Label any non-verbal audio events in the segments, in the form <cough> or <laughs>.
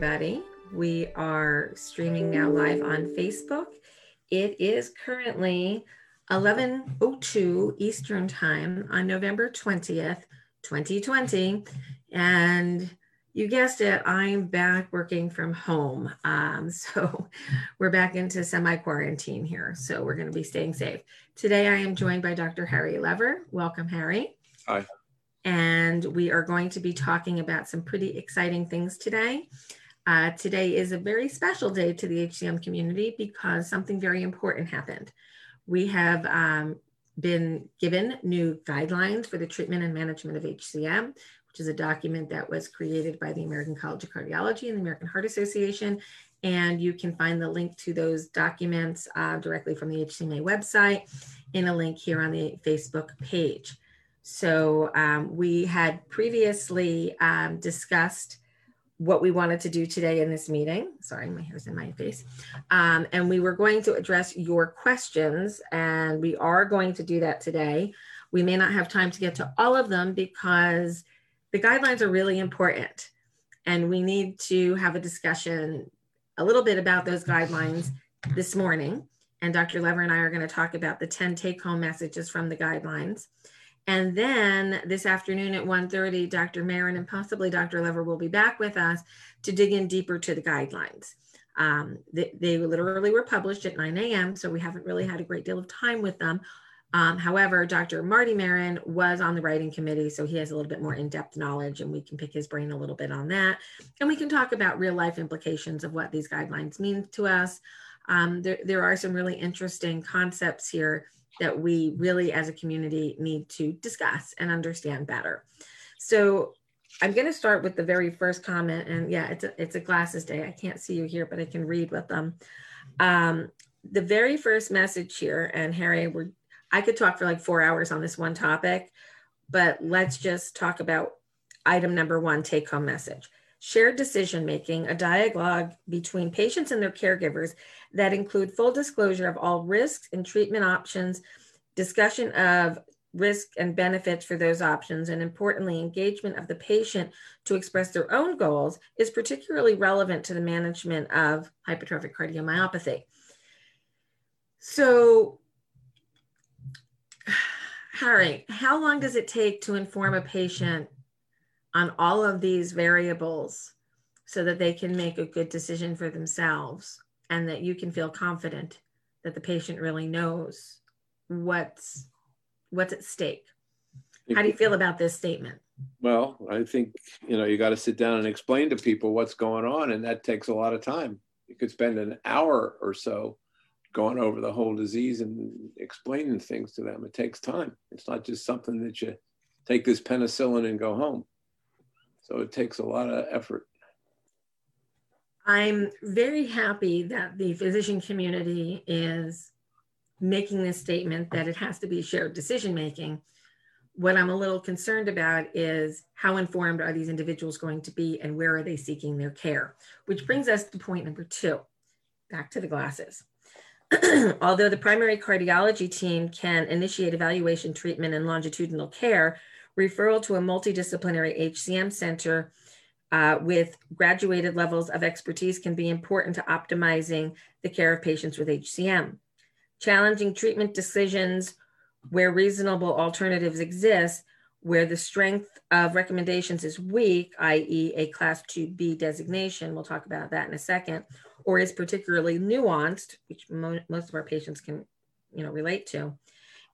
Everybody. We are streaming now live on Facebook. It is currently 11:02 Eastern Time on November 20th, 2020, and you guessed it, I'm back working from home. Um, <laughs> so we're back into semi quarantine here. So we're going to be staying safe. Today, I am joined by Dr. Harry Lever. Welcome, Harry. Hi. And we are going to be talking about some pretty exciting things today. Uh, today is a very special day to the HCM community because something very important happened. We have um, been given new guidelines for the treatment and management of HCM, which is a document that was created by the American College of Cardiology and the American Heart Association. And you can find the link to those documents uh, directly from the HCMA website in a link here on the Facebook page. So um, we had previously um, discussed what we wanted to do today in this meeting. Sorry, my hair's in my face. Um, and we were going to address your questions, and we are going to do that today. We may not have time to get to all of them because the guidelines are really important, and we need to have a discussion a little bit about those guidelines this morning. And Dr. Lever and I are going to talk about the 10 take home messages from the guidelines. And then this afternoon at 1.30, Dr. Maron and possibly Dr. Lever will be back with us to dig in deeper to the guidelines. Um, they, they, literally were published at 9 a.m., so we haven't really had a great deal of time with them. Um, however, Dr. Marty Maron was on the writing committee, so he has a little bit more in-depth knowledge and we can pick his brain a little bit on that. And we can talk about real life implications of what these guidelines mean to us. Um, there, there are some really interesting concepts here that we really as a community need to discuss and understand better. So I'm going to start with the very first comment, and yeah, it's a, it's a glasses day. I can't see you here, but I can read with them. Um, the very first message here, and Harry, we're, I could talk for like four hours on this one topic, but let's just talk about item number one take home message. Shared decision making, a dialogue between patients and their caregivers that include full disclosure of all risks and treatment options, discussion of risk and benefits for those options, and importantly, engagement of the patient to express their own goals is particularly relevant to the management of hypertrophic cardiomyopathy. So, <sighs> Harry, how long does it take to inform a patient on all of these variables so that they can make a good decision for themselves? and that you can feel confident that the patient really knows what's what's at stake. How do you feel about this statement? Well, I think you know you got to sit down and explain to people what's going on, and that takes a lot of time. You could spend an hour or so going over the whole disease and explaining things to them. It takes time. It's not just something that you take this penicillin and go home. So it takes a lot of effort. I'm very happy that the physician community is making this statement that it has to be shared decision making. What I'm a little concerned about is how informed are these individuals going to be and where are they seeking their care? Which brings us to point number two back to the glasses. <clears throat> Although the primary cardiology team can initiate evaluation, treatment, and longitudinal care, referral to a multidisciplinary HCM center uh, with graduated levels of expertise can be important to optimizing the care of patients with HCM. Challenging treatment decisions where reasonable alternatives exist, where the strength of recommendations is weak, i.e., a class 2B designation, we'll talk about that in a second, or is particularly nuanced, which mo most of our patients can you know, relate to,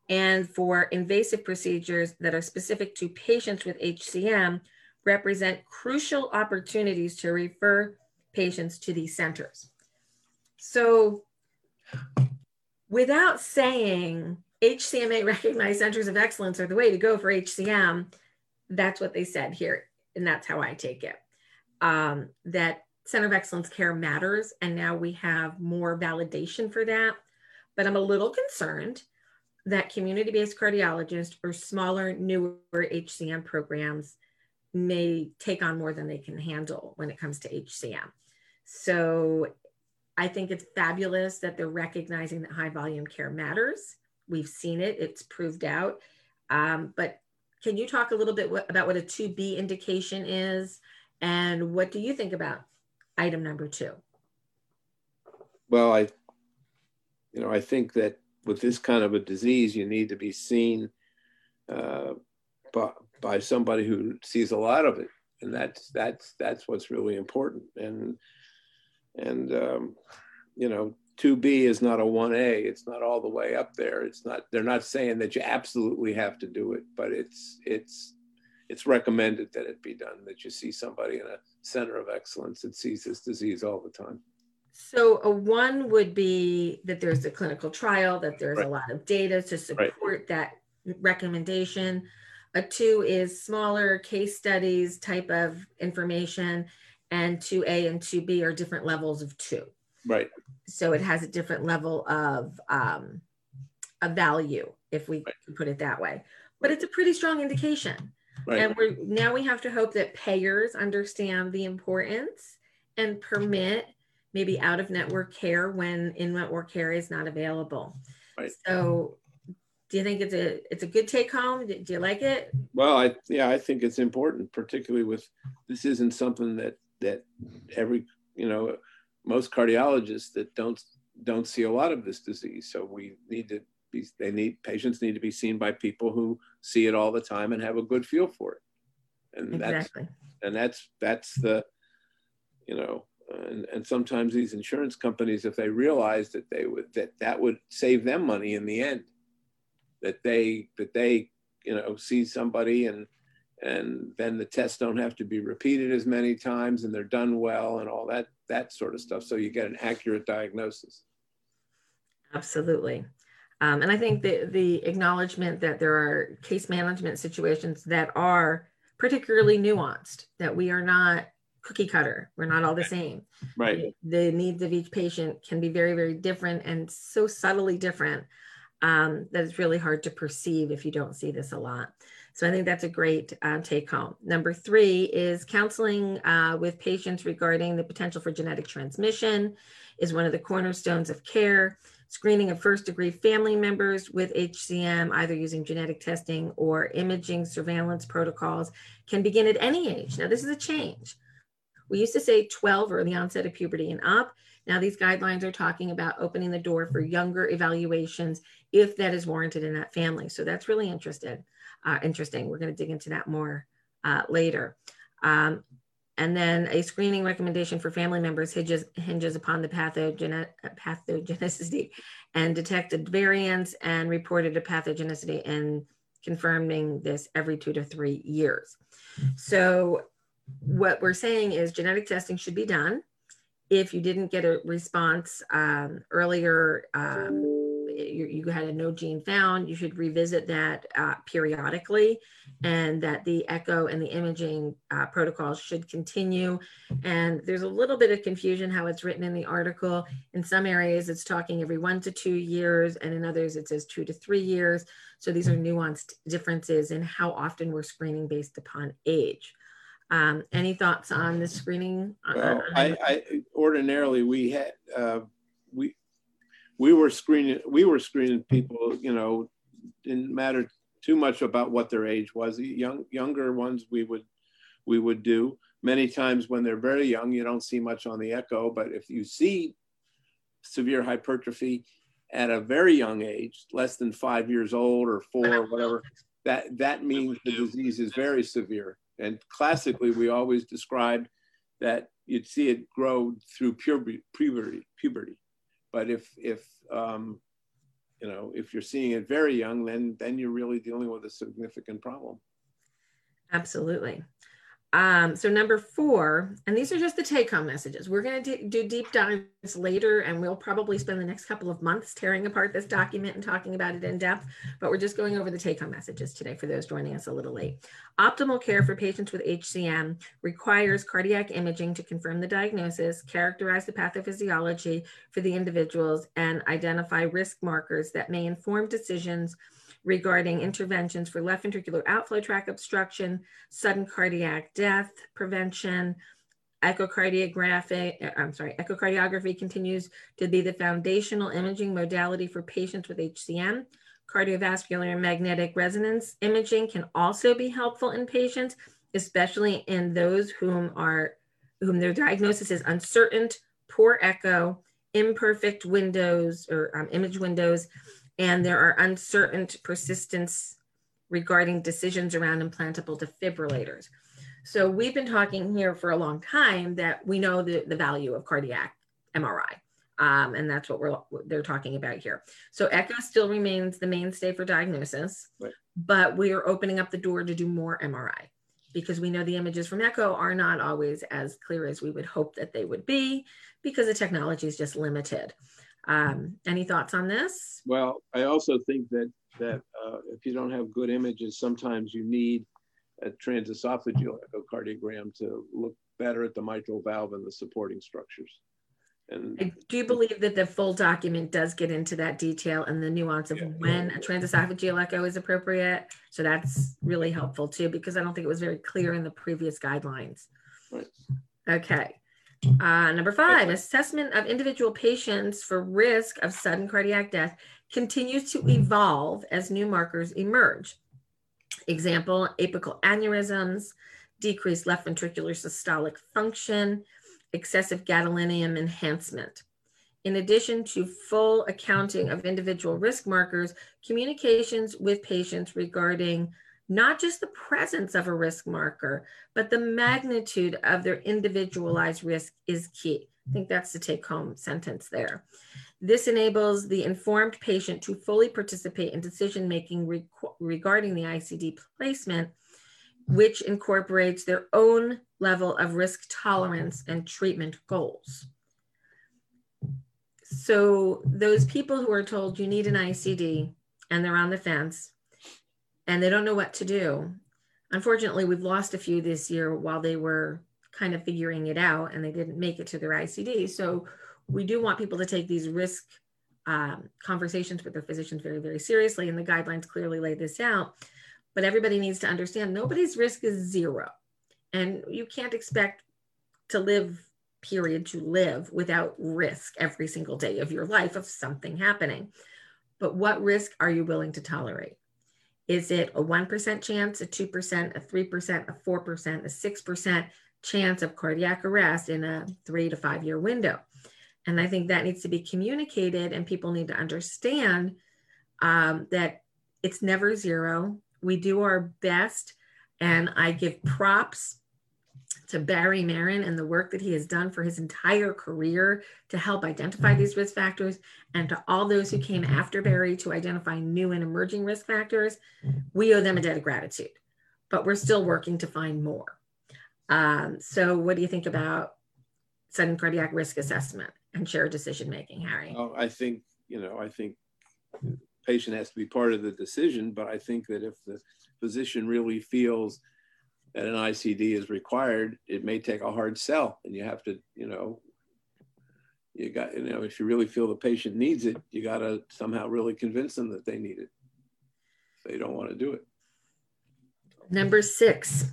and for invasive procedures that are specific to patients with HCM represent crucial opportunities to refer patients to these centers. So without saying HCMA <laughs> recognized centers of excellence are the way to go for HCM, that's what they said here. And that's how I take it. Um, that center of excellence care matters. And now we have more validation for that. But I'm a little concerned that community based cardiologists or smaller, newer HCM programs may take on more than they can handle when it comes to HCM. So I think it's fabulous that they're recognizing that high volume care matters. We've seen it, it's proved out. Um, but can you talk a little bit about what a 2B indication is And what do you think about item number two? Well, I, you know, I think that with this kind of a disease, you need to be seen uh, by, by somebody who sees a lot of it, and that's that's that's what's really important. And and um, you know, 2B is not a 1A. It's not all the way up there. It's not. They're not saying that you absolutely have to do it, but it's it's it's recommended that it be done. That you see somebody in a center of excellence that sees this disease all the time. So a one would be that there's a clinical trial, that there's right. a lot of data to support right. that recommendation. A two is smaller case studies type of information, and 2A and 2B are different levels of two. Right. So it has a different level of um, a value, if we right. put it that way. But it's a pretty strong indication. Right. And we're now we have to hope that payers understand the importance and permit maybe out of network care when in network care is not available. Right. So do you think it's a it's a good take home? Do you like it? Well, I yeah, I think it's important, particularly with this isn't something that that every you know most cardiologists that don't don't see a lot of this disease. So we need to be they need patients need to be seen by people who see it all the time and have a good feel for it. And exactly. that's and that's that's the you know and, and sometimes these insurance companies if they realize that they would that that would save them money in the end that they that they you know see somebody and and then the tests don't have to be repeated as many times and they're done well and all that that sort of stuff. So you get an accurate diagnosis. Absolutely. Um, and i think the the acknowledgement that there are case management situations that are particularly nuanced that we are not cookie cutter we're not all the same right the, the needs of each patient can be very very different and so subtly different um, that it's really hard to perceive if you don't see this a lot so I think that's a great uh, take home. Number three is counseling uh, with patients regarding the potential for genetic transmission is one of the cornerstones of care. Screening of first degree family members with HCM, either using genetic testing or imaging surveillance protocols, can begin at any age. Now, this is a change. We used to say 12 or the onset of puberty and up. Now, these guidelines are talking about opening the door for younger evaluations if that is warranted in that family. So that's really interesting uh, interesting. We're going to dig into that more uh, later. Um, and then a screening recommendation for family members hinges, hinges upon the pathogen, pathogenicity and detected variants and reported a pathogenicity and confirming this every two to three years. So what we're saying is genetic testing should be done. If you didn't get a response um, earlier, um, you, you had a no gene found, you should revisit that uh, periodically and that the echo and the imaging uh, protocols should continue. And there's a little bit of confusion how it's written in the article. In some areas, it's talking every one to two years, and in others, it says two to three years. So these are nuanced differences in how often we're screening based upon age. Um, any thoughts on the screening? Well, I, I, ordinarily we had uh, we we were screening we were screening people you know didn't matter too much about what their age was. Young younger ones we would we would do. Many times when they're very young you don't see much on the echo but if you see severe hypertrophy at a very young age less than five years old or four or whatever that that means the disease is very severe and classically we always described that you'd see it grow through puberty puberty but if if um, you know if you're seeing it very young, then then you're really dealing with a significant problem. Absolutely. Um, so number four, and these are just the take home messages. We're going to do deep dives later, and we'll probably spend the next couple of months tearing apart this document and talking about it in depth, but we're just going over the take home messages today for those joining us a little late. Optimal care for patients with HCM requires cardiac imaging to confirm the diagnosis, characterize the pathophysiology for the individuals, and identify risk markers that may inform decisions regarding interventions for left ventricular outflow tract obstruction, sudden cardiac death prevention. Echocardiography, I'm sorry, echocardiography continues to be the foundational imaging modality for patients with HCM. Cardiovascular and magnetic resonance imaging can also be helpful in patients especially in those whom are whom their diagnosis is uncertain, poor echo, imperfect windows or um, image windows, and there are uncertain persistence regarding decisions around implantable defibrillators. So we've been talking here for a long time that we know the, the value of cardiac MRI. Um, and that's what we're they're talking about here. So echo still remains the mainstay for diagnosis, right. but we are opening up the door to do more MRI because we know the images from echo are not always as clear as we would hope that they would be because the technology is just limited. Um, any thoughts on this? Well, I also think that that uh, if you don't have good images, sometimes you need a transesophageal echocardiogram to look better at the mitral valve and the supporting structures. And I do believe that the full document does get into that detail and the nuance of yeah, when yeah. a transesophageal echo is appropriate. So that's really helpful too, because I don't think it was very clear in the previous guidelines. Right. Okay. Mm-hmm. Uh, number five, assessment of individual patients for risk of sudden cardiac death continues to mm-hmm. evolve as new markers emerge. Example, apical aneurysms, decreased left ventricular systolic function, excessive gadolinium enhancement. In addition to full accounting mm-hmm. of individual risk markers, communications with patients regarding not just the presence of a risk marker, but the magnitude of their individualized risk is key. I think that's the take home sentence there. This enables the informed patient to fully participate in decision making re regarding the ICD placement, which incorporates their own level of risk tolerance and treatment goals. So, those people who are told you need an ICD and they're on the fence and they don't know what to do, unfortunately, we've lost a few this year while they were kind of figuring it out and they didn't make it to their ICD. So, we do want people to take these risk um, conversations with their physicians very, very seriously, and the guidelines clearly lay this out. But everybody needs to understand nobody's risk is zero. And you can't expect to live, period, to live without risk every single day of your life of something happening. But what risk are you willing to tolerate? Is it a 1% chance, a 2%, a 3%, a 4%, a 6% chance of cardiac arrest in a three to five year window? And I think that needs to be communicated, and people need to understand um, that it's never zero. We do our best, and I give props to Barry Maron and the work that he has done for his entire career to help identify mm-hmm. these risk factors, and to all those who came after Barry to identify new and emerging risk factors. We owe them a debt of gratitude, but we're still working to find more. Um, so, what do you think about sudden cardiac risk assessment? and shared decision making, Harry? Oh, I think, you know, I think patient has to be part of the decision, but I think that if the physician really feels that an ICD is required, it may take a hard sell and you have to, you know, you got, you know, if you really feel the patient needs it, you got to somehow really convince them that they need it. They don't want to do it. Number six,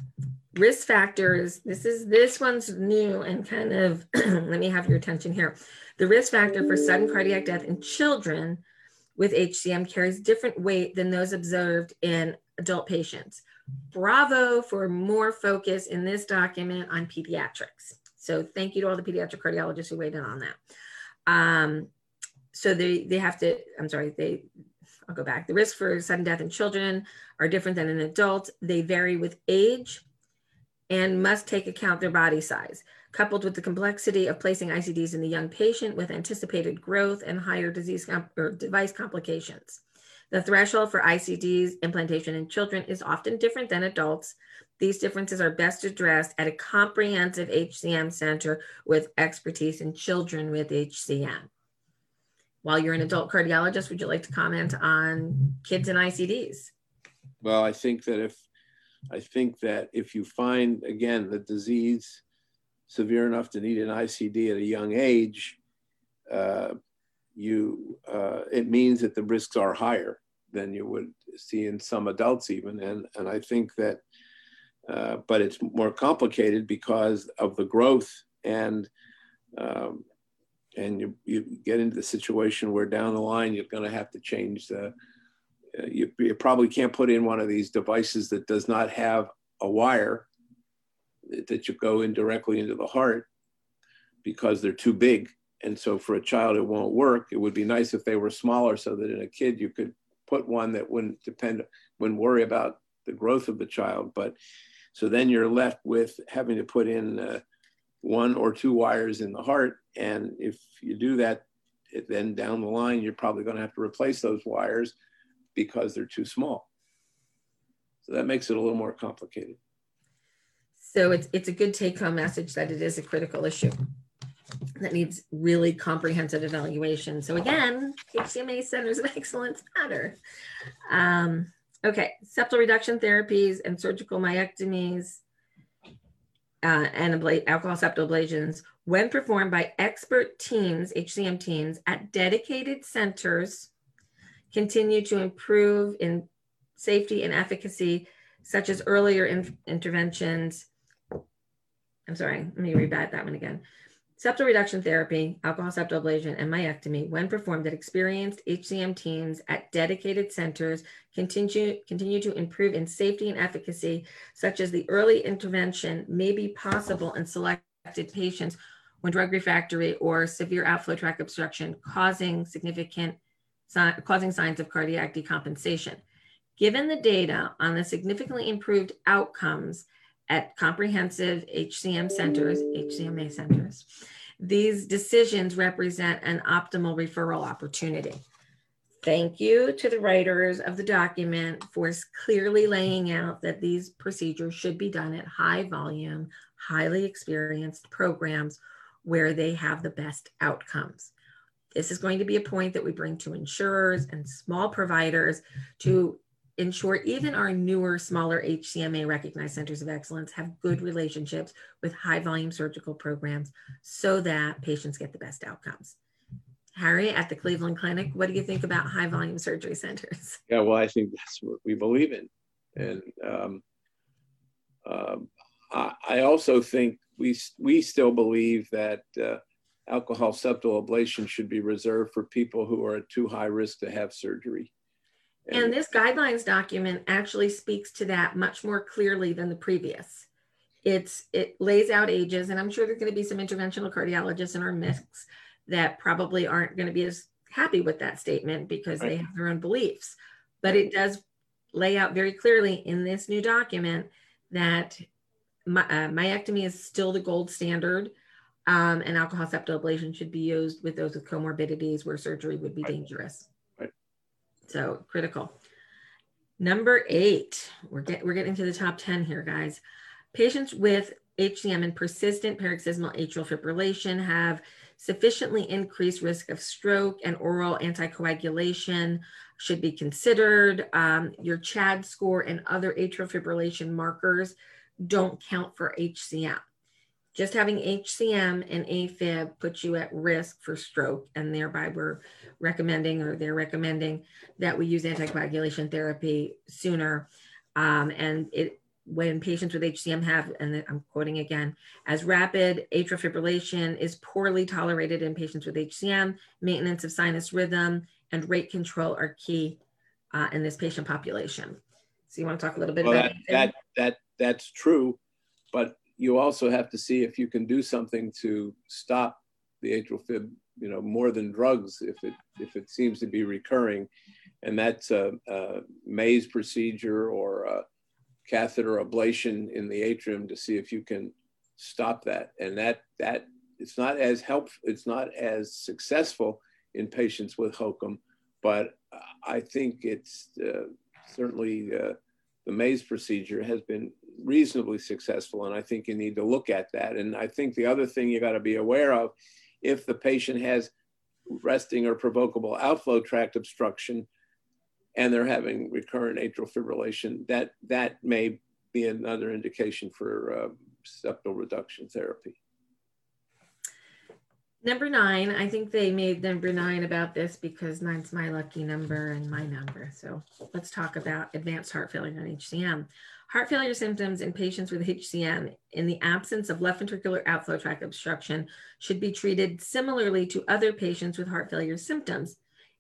risk factors this is this one's new and kind of <clears throat> let me have your attention here the risk factor for sudden cardiac death in children with hcm carries different weight than those observed in adult patients bravo for more focus in this document on pediatrics. So thank you to all the pediatric cardiologists who weighed in on that. Um, so they they have to i'm sorry they i'll go back. The risk for sudden death in children are different than in adults. They vary with age and must take account their body size, coupled with the complexity of placing ICDs in the young patient with anticipated growth and higher disease or device complications. The threshold for ICDs implantation in children is often different than adults. These differences are best addressed at a comprehensive HCM center with expertise in children with HCM. While you're an adult cardiologist, would you like to comment on kids and ICDs? Well, I think that if I think that if you find, again, the disease severe enough to need an ICD at a young age, uh, you, uh, it means that the risks are higher than you would see in some adults even. And, and I think that, uh, but it's more complicated because of the growth and, um, and you, you get into the situation where down the line, you're going to have to change the, you, you, probably can't put in one of these devices that does not have a wire that you go in directly into the heart because they're too big. And so for a child, it won't work. It would be nice if they were smaller so that in a kid, you could put one that wouldn't depend, wouldn't worry about the growth of the child. But so then you're left with having to put in uh, one or two wires in the heart. And if you do that, then down the line, you're probably going to have to replace those wires because they're too small. So that makes it a little more complicated. So it's, it's a good take home message that it is a critical issue that needs really comprehensive evaluation. So again, HCMA centers of <laughs> excellence matter. Um, okay, septal reduction therapies and surgical myectomies uh, and alcohol septal ablations, when performed by expert teams, HCM teams at dedicated centers, continue to improve in safety and efficacy, such as earlier in interventions. I'm sorry, let me read that, that one again. Septal reduction therapy, alcohol septal ablation, and myectomy, when performed at experienced HCM teams at dedicated centers, continue, continue to improve in safety and efficacy, such as the early intervention may be possible in selected patients when drug refractory or severe outflow tract obstruction causing significant causing signs of cardiac decompensation. Given the data on the significantly improved outcomes at comprehensive HCM centers, HCMA centers. These decisions represent an optimal referral opportunity. Thank you to the writers of the document for clearly laying out that these procedures should be done at high volume, highly experienced programs where they have the best outcomes. This is going to be a point that we bring to insurers and small providers to ensure even our newer, smaller HCMA recognized centers of excellence have good relationships with high volume surgical programs so that patients get the best outcomes. Harry, at the Cleveland Clinic, what do you think about high volume surgery centers? <laughs> Yeah, well, I think that's what we believe in. And um, um, I, I, also think we, we still believe that uh, alcohol septal ablation should be reserved for people who are at too high risk to have surgery. And this guidelines document actually speaks to that much more clearly than the previous. It's it lays out ages, and I'm sure there's going to be some interventional cardiologists in our mix that probably aren't going to be as happy with that statement because right. they have their own beliefs. But it does lay out very clearly in this new document that my, uh, myectomy is still the gold standard, um, and alcohol septal ablation should be used with those with comorbidities where surgery would be right. dangerous. So critical. Number eight, we're, get, we're getting to the top 10 here, guys. Patients with HCM and persistent paroxysmal atrial fibrillation have sufficiently increased risk of stroke and oral anticoagulation should be considered. Um, your CHAD score and other atrial fibrillation markers don't count for HCM. Just having HCM and AFib puts you at risk for stroke, and thereby we're recommending or they're recommending that we use anticoagulation therapy sooner. Um, and it when patients with HCM have, and I'm quoting again, as rapid atrial fibrillation is poorly tolerated in patients with HCM, maintenance of sinus rhythm and rate control are key uh, in this patient population. So you want to talk a little bit well, about that, that, that that's true, but you also have to see if you can do something to stop the atrial fib, you know, more than drugs if it if it seems to be recurring, and that's a, a maze procedure or a catheter ablation in the atrium to see if you can stop that, and that that it's not as helpful, it's not as successful in patients with HOCM, but I think it's uh, certainly uh, the maze procedure has been reasonably successful. And I think you need to look at that. And I think the other thing you got to be aware of if the patient has resting or provocable outflow tract obstruction and they're having recurrent atrial fibrillation, that, that may be another indication for uh, septal reduction therapy. Number nine, I think they made number nine about this because nine's my lucky number and my number. So let's talk about advanced heart failure and HCM. Heart failure symptoms in patients with HCM in the absence of left ventricular outflow tract obstruction should be treated similarly to other patients with heart failure symptoms,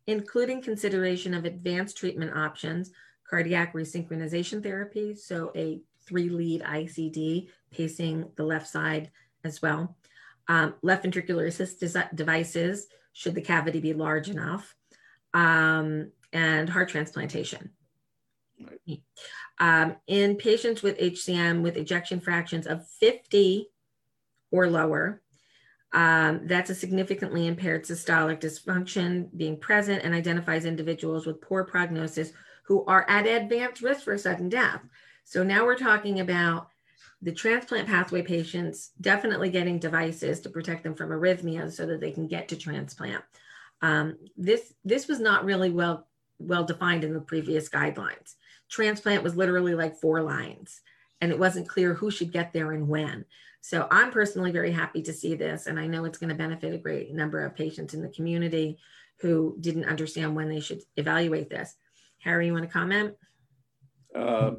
including consideration of advanced treatment options, cardiac resynchronization therapy, so a three lead ICD pacing the left side as well. Um, left ventricular assist devices, should the cavity be large enough, um, and heart transplantation. Right. Um, in patients with HCM with ejection fractions of 50 or lower, um, that's a significantly impaired systolic dysfunction being present and identifies individuals with poor prognosis who are at advanced risk for sudden death. So now we're talking about the transplant pathway patients definitely getting devices to protect them from arrhythmia so that they can get to transplant. Um, this this was not really well well defined in the previous guidelines. Transplant was literally like four lines, and it wasn't clear who should get there and when. So I'm personally very happy to see this, and I know it's going to benefit a great number of patients in the community who didn't understand when they should evaluate this. Harry, you want to comment? Uh,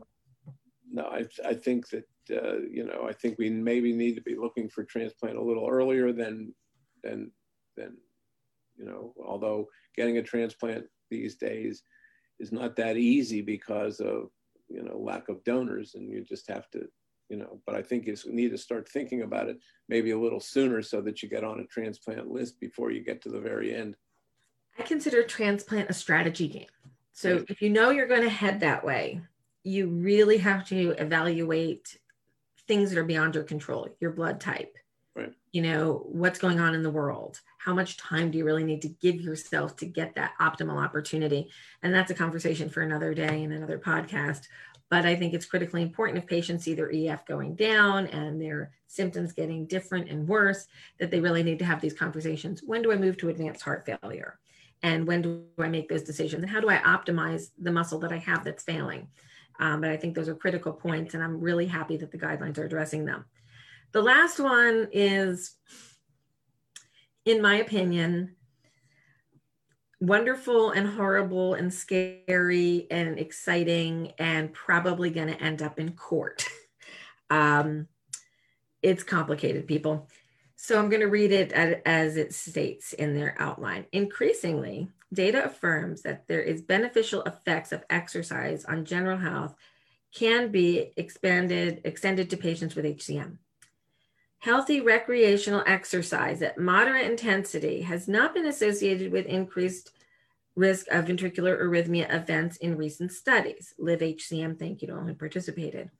no, I, I think that uh, you know I think we maybe need to be looking for transplant a little earlier than than than you know. Although getting a transplant these days is not that easy because of you know lack of donors, and you just have to you know, but I think you need to start thinking about it maybe a little sooner so that you get on a transplant list before you get to the very end. I consider transplant a strategy game. So if you know you're going to head that way, you really have to evaluate things that are beyond your control, your blood type. Right. You know, what's going on in the world? How much time do you really need to give yourself to get that optimal opportunity? And that's a conversation for another day and another podcast. But I think it's critically important if patients see their EF going down and their symptoms getting different and worse, that they really need to have these conversations. When do I move to advanced heart failure? And when do I make those decisions? And how do I optimize the muscle that I have that's failing? Um, but I think those are critical points, and I'm really happy that the guidelines are addressing them. The last one is, in my opinion, wonderful and horrible and scary and exciting and probably going to end up in court. <laughs> um, it's complicated, people. So I'm going to read it as it states in their outline. Increasingly, data affirms that there is beneficial effects of exercise on general health can be expanded, extended to patients with HCM. Healthy recreational exercise at moderate intensity has not been associated with increased risk of ventricular arrhythmia events in recent studies. Live HCM, thank you to all who participated.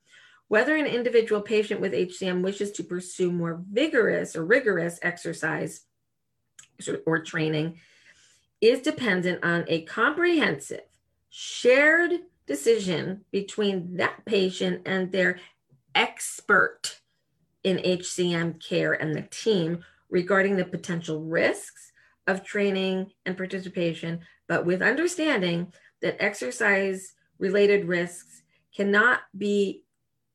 Whether an individual patient with HCM wishes to pursue more vigorous or rigorous exercise or training is dependent on a comprehensive, shared decision between that patient and their expert in HCM care and the team regarding the potential risks of training and participation, but with understanding that exercise related risks cannot be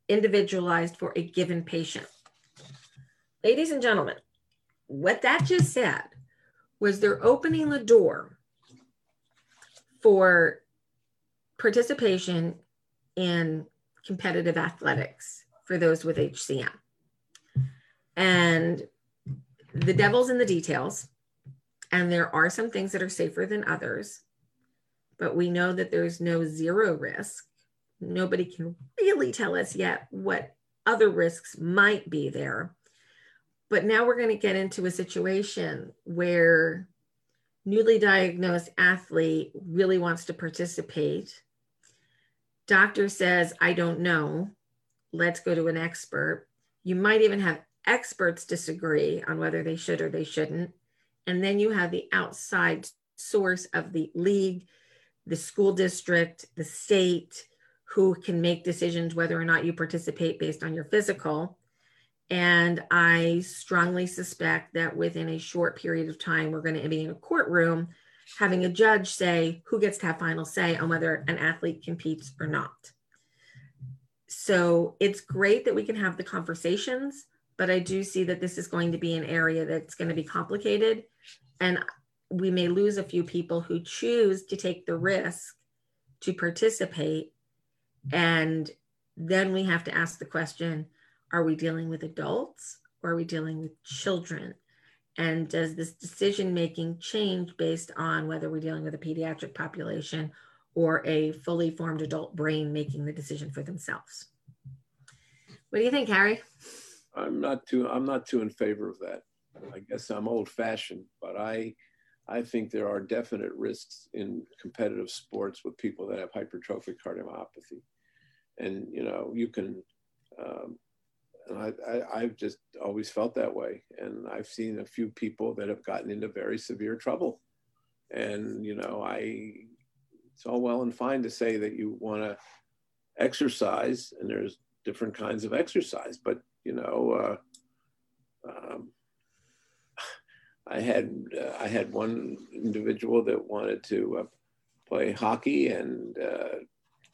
individualized for a given patient. Ladies and gentlemen, what that just said was they're opening the door for participation in competitive athletics for those with HCM. And the devil's in the details. And there are some things that are safer than others, but we know that there's no zero risk. Nobody can really tell us yet what other risks might be there. But now we're going to get into a situation where newly diagnosed athlete really wants to participate. Doctor says, I don't know. Let's go to an expert. You might even have experts disagree on whether they should or they shouldn't. And then you have the outside source of the league, the school district, the state, who can make decisions whether or not you participate based on your physical. And I strongly suspect that within a short period of time, we're going to be in a courtroom having a judge say who gets to have final say on whether an athlete competes or not. So it's great that we can have the conversations but I do see that this is going to be an area that's going to be complicated. And we may lose a few people who choose to take the risk to participate. And then we have to ask the question are we dealing with adults or are we dealing with children? And does this decision making change based on whether we're dealing with a pediatric population or a fully formed adult brain making the decision for themselves? What do you think, Harry? I'm not too I'm not too in favor of that. I guess I'm old fashioned, but I I think there are definite risks in competitive sports with people that have hypertrophic cardiomyopathy, and you know you can. Um, I, I, I've just always felt that way, and I've seen a few people that have gotten into very severe trouble, and you know I. It's all well and fine to say that you want to exercise, and there's different kinds of exercise, but you know. Uh, um, <sighs> I had uh, I had one individual that wanted to uh, play hockey and uh,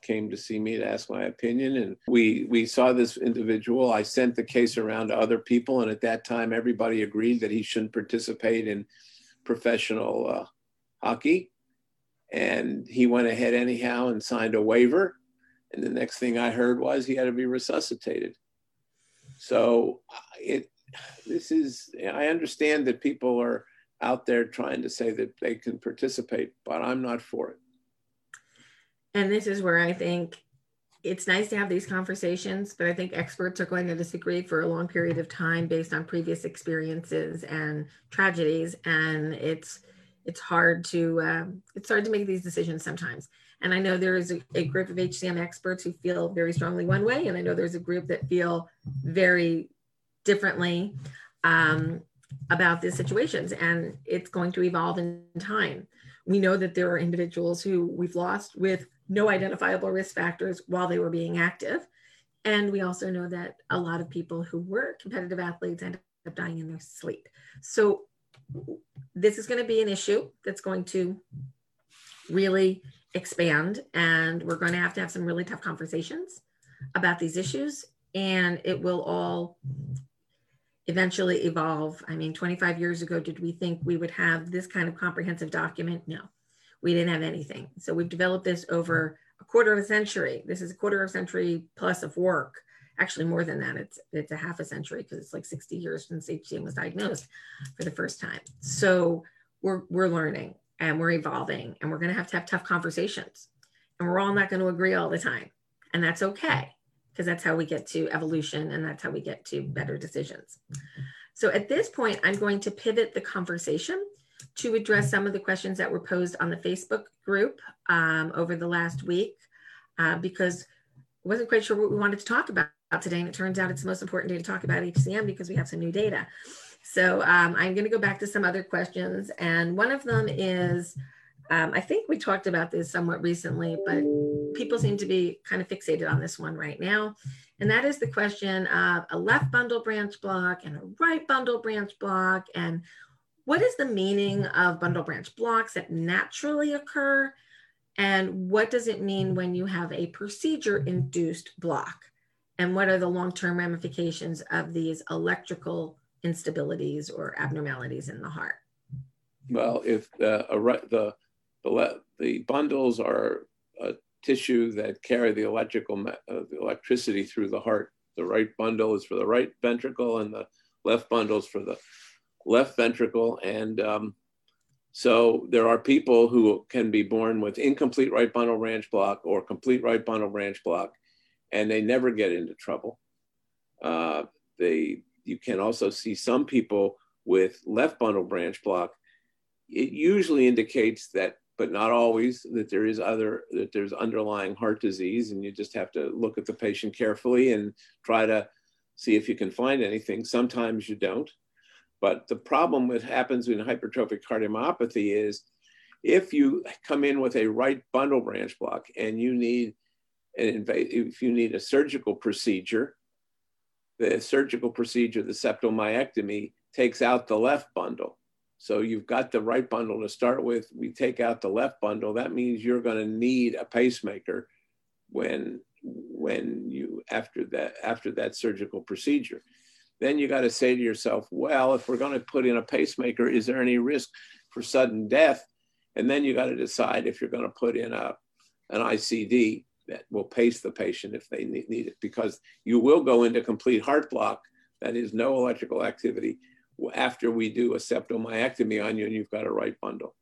came to see me to ask my opinion, and we we saw this individual. I sent the case around to other people, and at that time, everybody agreed that he shouldn't participate in professional uh, hockey, and he went ahead anyhow and signed a waiver. And the next thing I heard was he had to be resuscitated. So uh, it this is, I understand that people are out there trying to say that they can participate, but I'm not for it. And this is where I think it's nice to have these conversations, but I think experts are going to disagree for a long period of time based on previous experiences and tragedies. And it's it's hard to um, it's hard to make these decisions sometimes. And I know there is a, a, group of HCM experts who feel very strongly one way, and I know there's a group that feel very differently um, about these situations and it's going to evolve in time. We know that there are individuals who we've lost with no identifiable risk factors while they were being active. And we also know that a lot of people who were competitive athletes end up dying in their sleep. So this is going to be an issue that's going to really expand and we're going to have to have some really tough conversations about these issues and it will all eventually evolve. I mean, 25 years ago, did we think we would have this kind of comprehensive document? No, we didn't have anything. So we've developed this over a quarter of a century. This is a quarter of a century plus of work. Actually, more than that, it's it's a half a century because it's like 60 years since HCM was diagnosed for the first time. So we're we're learning and we're evolving and we're going to have to have tough conversations. And we're all not going to agree all the time. And that's okay because that's how we get to evolution and that's how we get to better decisions. So at this point, I'm going to pivot the conversation to address some of the questions that were posed on the Facebook group um, over the last week uh, because I wasn't quite sure what we wanted to talk about today. And it turns out it's the most important day to talk about HCM because we have some new data. So um, I'm going to go back to some other questions. And one of them is um, I think we talked about this somewhat recently, but people seem to be kind of fixated on this one right now. And that is the question of a left bundle branch block and a right bundle branch block. And what is the meaning of bundle branch blocks that naturally occur? And what does it mean when you have a procedure induced block? And what are the long term ramifications of these electrical instabilities or abnormalities in the heart? Well, if the, the the, the bundles are a tissue that carry the electrical uh, the electricity through the heart. The right bundle is for the right ventricle, and the left bundle is for the left ventricle. And um, so there are people who can be born with incomplete right bundle branch block or complete right bundle branch block, and they never get into trouble. Uh, they you can also see some people with left bundle branch block. It usually indicates that but not always that there is other that there's underlying heart disease and you just have to look at the patient carefully and try to see if you can find anything sometimes you don't but the problem that happens in hypertrophic cardiomyopathy is if you come in with a right bundle branch block and you need an if you need a surgical procedure the surgical procedure the septomyectomy takes out the left bundle so you've got the right bundle to start with. We take out the left bundle. That means you're going to need a pacemaker when when you after that after that surgical procedure. Then you got to say to yourself, well, if we're going to put in a pacemaker, is there any risk for sudden death? And then you got to decide if you're going to put in a an ICD that will pace the patient if they need it, because you will go into complete heart block. That is no electrical activity after we do a septomyectomy on you and you've got a right bundle.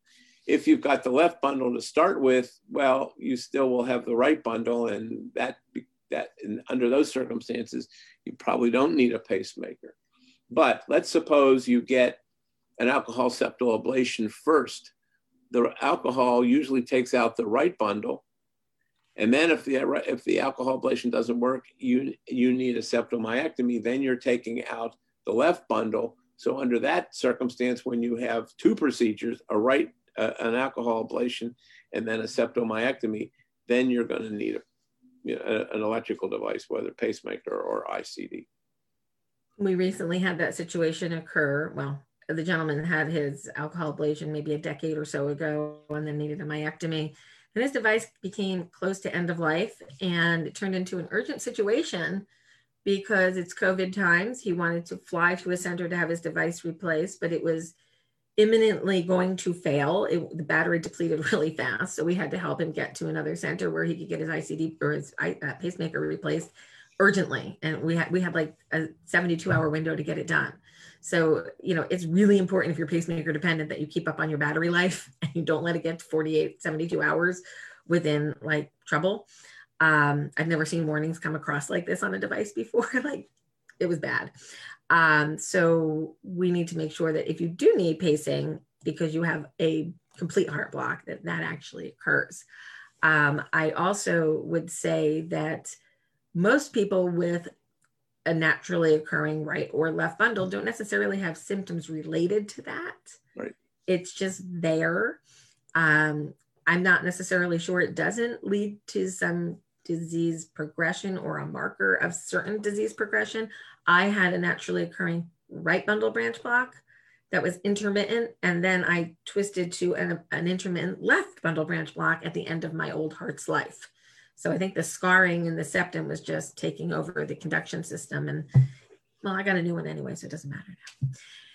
If you've got the left bundle to start with, well, you still will have the right bundle and that that under those circumstances, you probably don't need a pacemaker. But let's suppose you get an alcohol septal ablation first. The alcohol usually takes out the right bundle. And then if the, if the alcohol ablation doesn't work, you, you need a septal myectomy, then you're taking out the left bundle. So under that circumstance, when you have two procedures, a right, uh, an alcohol ablation, and then a septal myectomy, then you're going to need a, an electrical device, whether pacemaker or ICD. We recently had that situation occur. Well, the gentleman had his alcohol ablation maybe a decade or so ago and then needed a myectomy. And his device became close to end of life and it turned into an urgent situation because it's COVID times. He wanted to fly to a center to have his device replaced, but it was imminently going to fail. It, the battery depleted <laughs> really fast. So we had to help him get to another center where he could get his ICD or his uh, pacemaker replaced urgently. And we had, we had like a 72 hour window to get it done. So, you know, it's really important if you're pacemaker dependent that you keep up on your battery life <laughs> and you don't let it get to 48, 72 hours within like trouble. Um, I've never seen warnings come across like this on a device before. <laughs> like it was bad. Um, so we need to make sure that if you do need pacing because you have a complete heart block, that that actually occurs. Um, I also would say that most people with a naturally occurring right or left bundle don't necessarily have symptoms related to that. Right. It's just there. Um, I'm not necessarily sure it doesn't lead to some disease progression or a marker of certain disease progression. I had a naturally occurring right bundle branch block that was intermittent, and then I twisted to an, an intermittent left bundle branch block at the end of my old heart's life. So I think the scarring in the septum was just taking over the conduction system. And well, I got a new one anyway, so it doesn't matter now.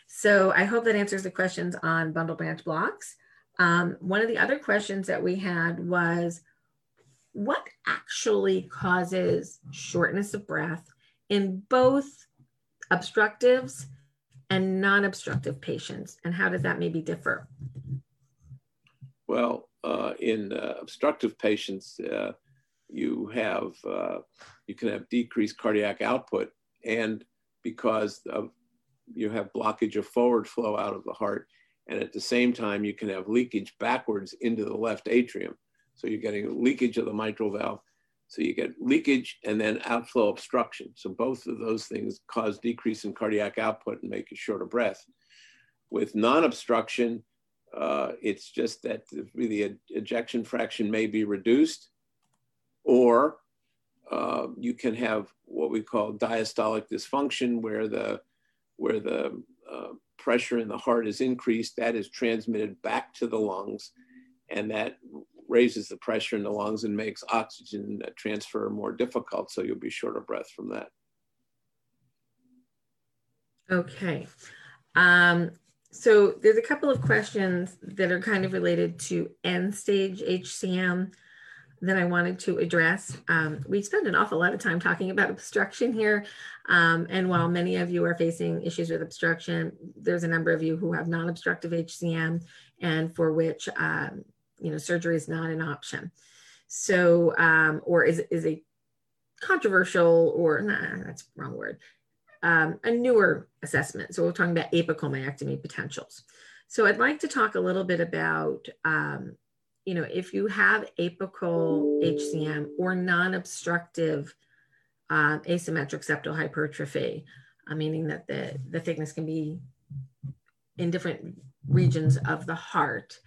So I hope that answers the questions on bundle branch blocks. Um, one of the other questions that we had was what actually causes shortness of breath in both obstructives and non-obstructive patients? And how does that maybe differ? Well uh, in uh, obstructive patients uh, you have uh, you can have decreased cardiac output and because of you have blockage of forward flow out of the heart and at the same time you can have leakage backwards into the left atrium so you're getting leakage of the mitral valve. So you get leakage and then outflow obstruction. So both of those things cause decrease in cardiac output and make you short of breath. With non-obstruction, uh, it's just that the ejection fraction may be reduced or uh, you can have what we call diastolic dysfunction where the, where the uh, pressure in the heart is increased, that is transmitted back to the lungs and that raises the pressure in the lungs and makes oxygen transfer more difficult. So you'll be short of breath from that. Okay. Um, so there's a couple of questions that are kind of related to end stage HCM that I wanted to address. Um, we spend an awful lot of time talking about obstruction here. Um, and while many of you are facing issues with obstruction, there's a number of you who have non-obstructive HCM and for which um, you know, surgery is not an option. So, um, or is, is a controversial or nah, that's wrong word, um, a newer assessment. So we're talking about apical myectomy potentials. So I'd like to talk a little bit about, um, you know, if you have apical HCM or non-obstructive uh, asymmetric septal hypertrophy, uh, meaning that the, the thickness can be in different regions of the heart,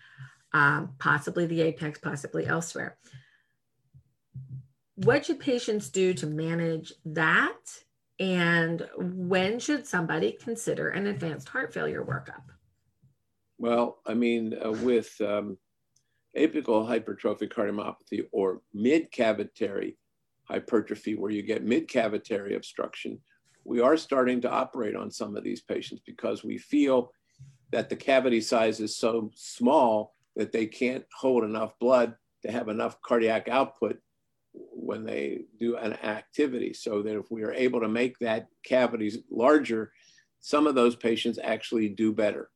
um, possibly the apex, possibly elsewhere. What should patients do to manage that? And when should somebody consider an advanced heart failure workup? Well, I mean, uh, with um, apical hypertrophic cardiomyopathy or mid cavitary hypertrophy, where you get mid cavitary obstruction, we are starting to operate on some of these patients because we feel that the cavity size is so small that they can't hold enough blood to have enough cardiac output when they do an activity. So that if we are able to make that cavities larger, some of those patients actually do better.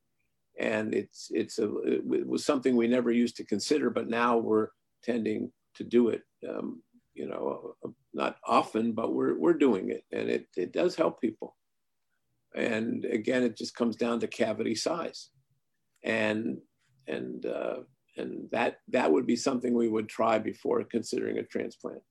And it's, it's a, it was something we never used to consider, but now we're tending to do it, um, you know, not often, but we're, we're doing it and it, it does help people. And again, it just comes down to cavity size. And, and, uh, and that, that would be something we would try before considering a transplant.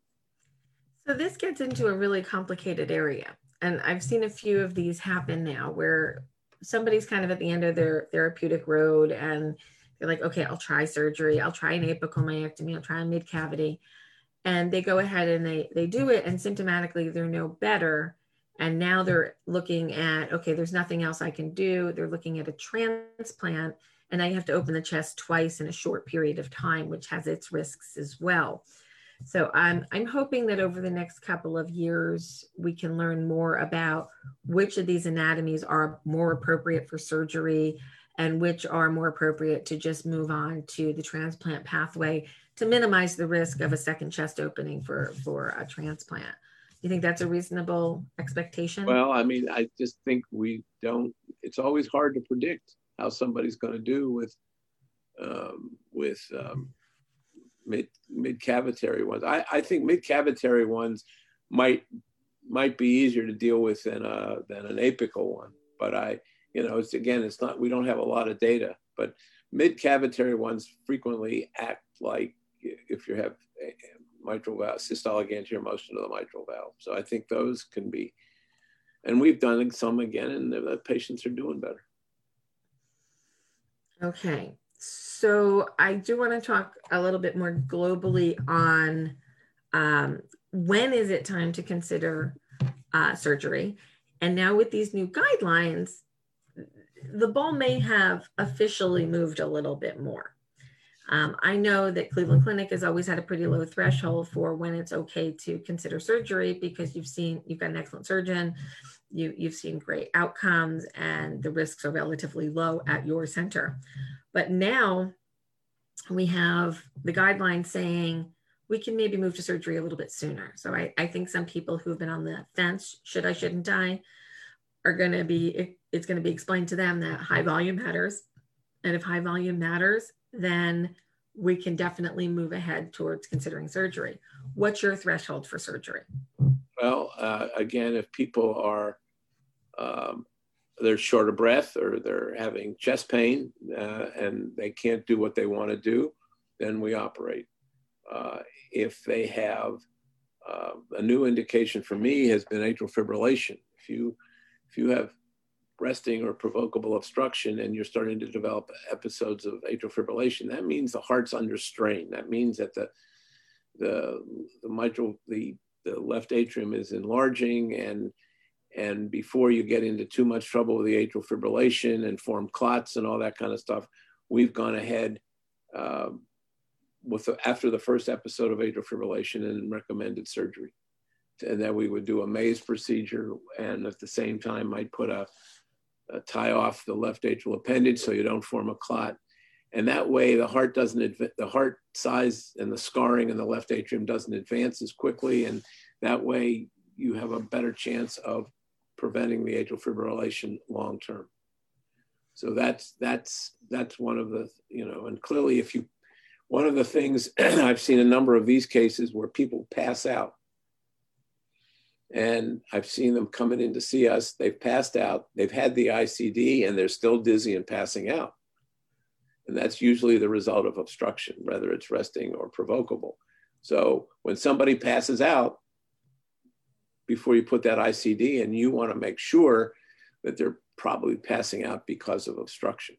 So this gets into a really complicated area. And I've seen a few of these happen now where somebody's kind of at the end of their therapeutic road and they're like, okay, I'll try surgery. I'll try an apical myectomy. I'll try a mid cavity. And they go ahead and they, they do it and symptomatically they're no better. And now they're looking at, okay, there's nothing else I can do. They're looking at a transplant and you have to open the chest twice in a short period of time, which has its risks as well. So I'm, I'm hoping that over the next couple of years, we can learn more about which of these anatomies are more appropriate for surgery and which are more appropriate to just move on to the transplant pathway to minimize the risk of a second chest opening for, for a transplant. You think that's a reasonable expectation? Well, I mean, I just think we don't, it's always hard to predict how somebody's going to do with, um, with, um, mid mid cavitary ones. I, I think mid cavitary ones might might be easier to deal with than a than an apical one. But I, you know, it's again, it's not we don't have a lot of data, but mid cavitary ones frequently act like if you have mitral valve systolic anterior motion of the mitral valve. So I think those can be, and we've done some again, and the patients are doing better. Okay, so I do want to talk a little bit more globally on um, when is it time to consider uh, surgery. And now with these new guidelines, the ball may have officially moved a little bit more. Um, I know that Cleveland Clinic has always had a pretty low threshold for when it's okay to consider surgery because you've seen you've got an excellent surgeon, you, you've seen great outcomes, and the risks are relatively low at your center. But now we have the guidelines saying we can maybe move to surgery a little bit sooner. So I, I think some people who've been on the fence, should I, shouldn't I, are going to be, it's going to be explained to them that high volume matters. And if high volume matters, then we can definitely move ahead towards considering surgery. What's your threshold for surgery? Well, uh, again, if people are um, they're short of breath or they're having chest pain uh, and they can't do what they want to do, then we operate. Uh, if they have uh, a new indication for me has been atrial fibrillation. If you if you have resting or provocable obstruction and you're starting to develop episodes of atrial fibrillation, that means the heart's under strain. That means that the the the mitral the the left atrium is enlarging and and before you get into too much trouble with the atrial fibrillation and form clots and all that kind of stuff, we've gone ahead uh, with the, after the first episode of atrial fibrillation and recommended surgery. And then we would do a maze procedure and at the same time might put a, a tie off the left atrial appendage so you don't form a clot. And that way the heart doesn't, the heart size and the scarring in the left atrium doesn't advance as quickly. And that way you have a better chance of preventing the atrial fibrillation long term. So that's that's that's one of the you know, and clearly if you one of the things <clears throat> I've seen a number of these cases where people pass out. And I've seen them coming in to see us. They've passed out. They've had the ICD and they're still dizzy and passing out. And that's usually the result of obstruction, whether it's resting or provocable. So when somebody passes out, before you put that ICD in, you want to make sure that they're probably passing out because of obstruction.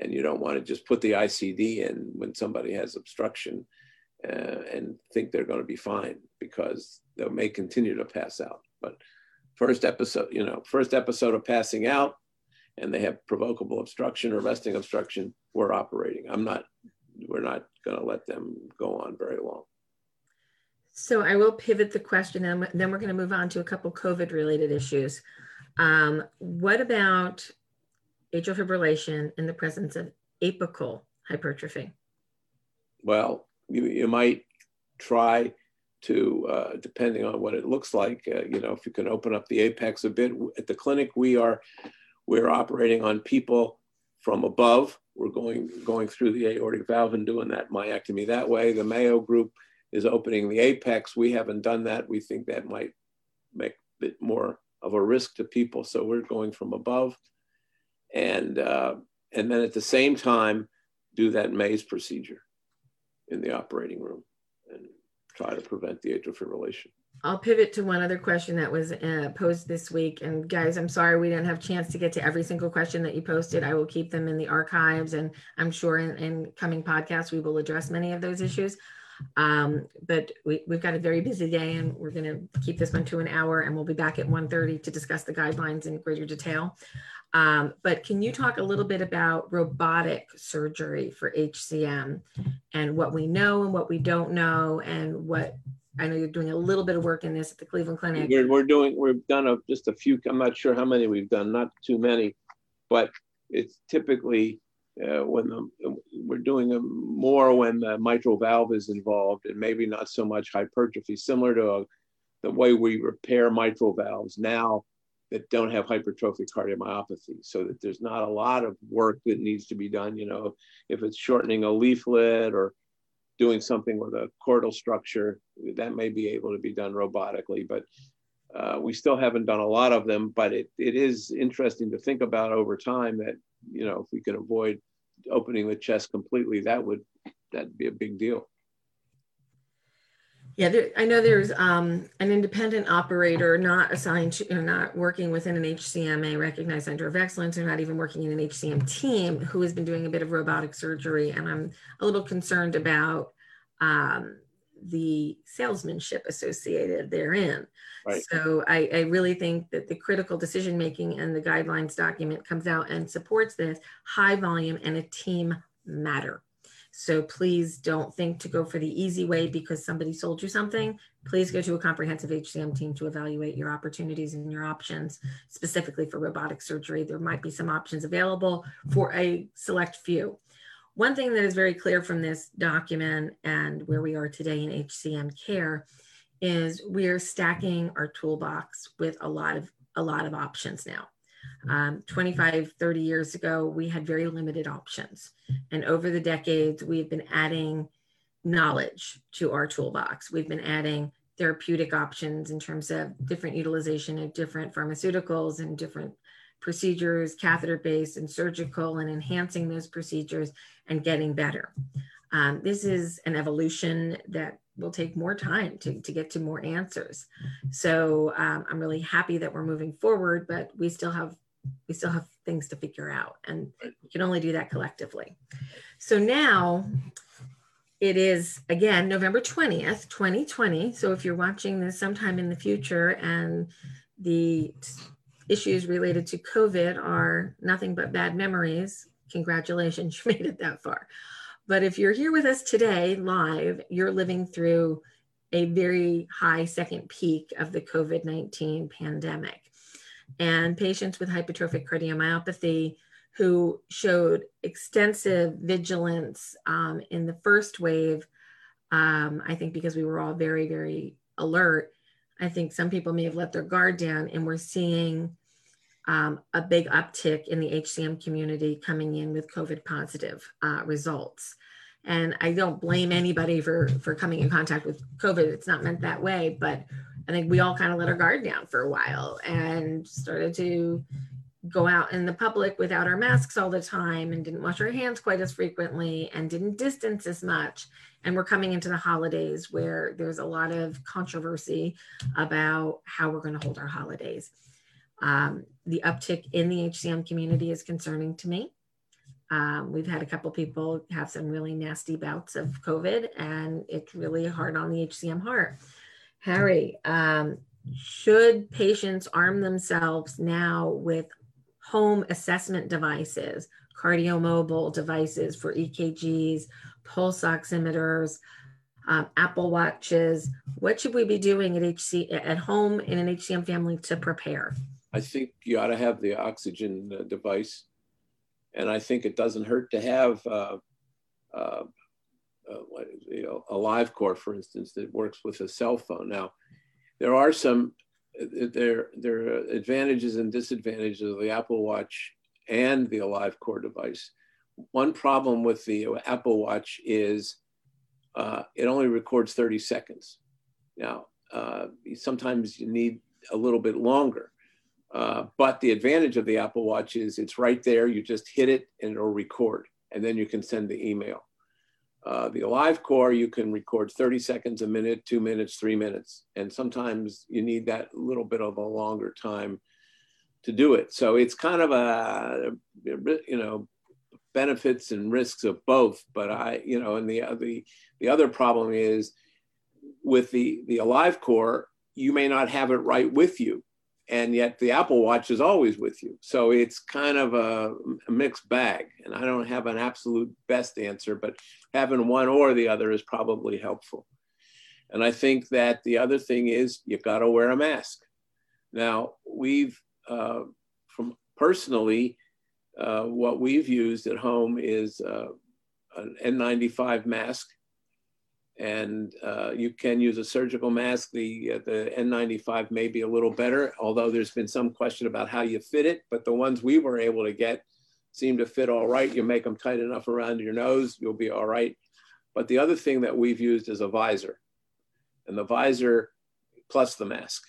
And you don't want to just put the ICD in when somebody has obstruction uh, and think they're going to be fine because they may continue to pass out. But first episode, you know, first episode of passing out and they have provocable obstruction or resting obstruction, we're operating. I'm not, we're not going to let them go on very long. So I will pivot the question and then we're going to move on to a couple COVID related issues. Um, what about atrial fibrillation in the presence of apical hypertrophy? Well, you, you might try to, uh, depending on what it looks like, uh, you know, if you can open up the apex a bit. At the clinic, we are we're operating on people from above. We're going going through the aortic valve and doing that myectomy that way. The Mayo group is opening the apex. We haven't done that. We think that might make it more of a risk to people. So we're going from above. And, uh, and then at the same time, do that maze procedure in the operating room and try to prevent the atrial fibrillation. I'll pivot to one other question that was uh, posed this week. And guys, I'm sorry we didn't have a chance to get to every single question that you posted. I will keep them in the archives, and I'm sure in, in coming podcasts we will address many of those issues. Um, but we, have got a very busy day, and we're going to keep this one to an hour, and we'll be back at 1:30 to discuss the guidelines in greater detail. Um, but can you talk a little bit about robotic surgery for HCM and what we know and what we don't know, and what I know you're doing a little bit of work in this at the Cleveland Clinic. We're, we're doing, we've done a, just a few, I'm not sure how many we've done, not too many, but it's typically uh, when the, we're doing more when the mitral valve is involved and maybe not so much hypertrophy, similar to a, the way we repair mitral valves now that don't have hypertrophic cardiomyopathy. So that there's not a lot of work that needs to be done. You know, if it's shortening a leaflet or doing something with a chordal structure, that may be able to be done robotically, but uh, we still haven't done a lot of them, but it, it is interesting to think about over time that, you know, if we can avoid opening the chest completely, that would, that'd be a big deal. Yeah, there, I know there's um, an independent operator not assigned to, not working within an HCMA recognized center of excellence, or not even working in an HCM team who has been doing a bit of robotic surgery. And I'm a little concerned about um, the salesmanship associated therein. Right. So I, I really think that the critical decision making and the guidelines document comes out and supports this high volume and a team matter. So please don't think to go for the easy way because somebody sold you something. Please go to a comprehensive HCM team to evaluate your opportunities and your options, specifically for robotic surgery. There might be some options available for a select few. One thing that is very clear from this document and where we are today in HCM care is we're stacking our toolbox with a lot of a lot of options now. Um, 25, 30 years ago, we had very limited options. And over the decades, we've been adding knowledge to our toolbox. We've been adding therapeutic options in terms of different utilization of different pharmaceuticals and different procedures, catheter based and surgical, and enhancing those procedures and getting better. Um, this is an evolution that will take more time to, to get to more answers. So um, I'm really happy that we're moving forward, but we still have we still have things to figure out and we can only do that collectively. So now it is again November 20th, 2020. So if you're watching this sometime in the future and the issues related to COVID are nothing but bad memories, congratulations, <laughs> you made it that far. But if you're here with us today live, you're living through a very high second peak of the COVID 19 pandemic. And patients with hypertrophic cardiomyopathy who showed extensive vigilance um, in the first wave, um, I think because we were all very, very alert, I think some people may have let their guard down, and we're seeing um, a big uptick in the HCM community coming in with COVID positive uh, results. And I don't blame anybody for for coming in contact with COVID. It's not meant that way, but I think we all kind of let our guard down for a while and started to go out in the public without our masks all the time and didn't wash our hands quite as frequently and didn't distance as much. And we're coming into the holidays where there's a lot of controversy about how we're going to hold our holidays. Um, the uptick in the HCM community is concerning to me. Um, we've had a couple people have some really nasty bouts of COVID, and it's really hard on the HCM heart. Harry, um, should patients arm themselves now with home assessment devices, KardiaMobile devices for EKGs, pulse oximeters, um, Apple watches? What should we be doing at HC at home in an HCM family to prepare? I think you ought to have the oxygen uh, device. And I think it doesn't hurt to have uh, uh, uh, you know, AliveCor, for instance, that works with a cell phone. Now, there are some uh, there there are advantages and disadvantages of the Apple Watch and the AliveCor device. One problem with the Apple Watch is uh, it only records 30 seconds. Now, uh, sometimes you need a little bit longer. Uh, but the advantage of the Apple Watch is it's right there. You just hit it and it'll record, and then you can send the email. Uh, the AliveCor, you can record 30 seconds, a minute, two minutes, three minutes. And sometimes you need that little bit of a longer time to do it. So it's kind of a, you know, benefits and risks of both. But I, you know, and the, the, the other problem is with the, the AliveCor, you may not have it right with you and yet the Apple Watch is always with you. So it's kind of a, a, mixed bag. And I don't have an absolute best answer, but having one or the other is probably helpful. And I think that the other thing is you've got to wear a mask. Now, we've, uh, from personally, uh, what we've used at home is uh, an N95 mask and uh, you can use a surgical mask. The, uh, the N95 may be a little better, although there's been some question about how you fit it, but the ones we were able to get seem to fit all right. You make them tight enough around your nose, you'll be all right. But the other thing that we've used is a visor, and the visor plus the mask.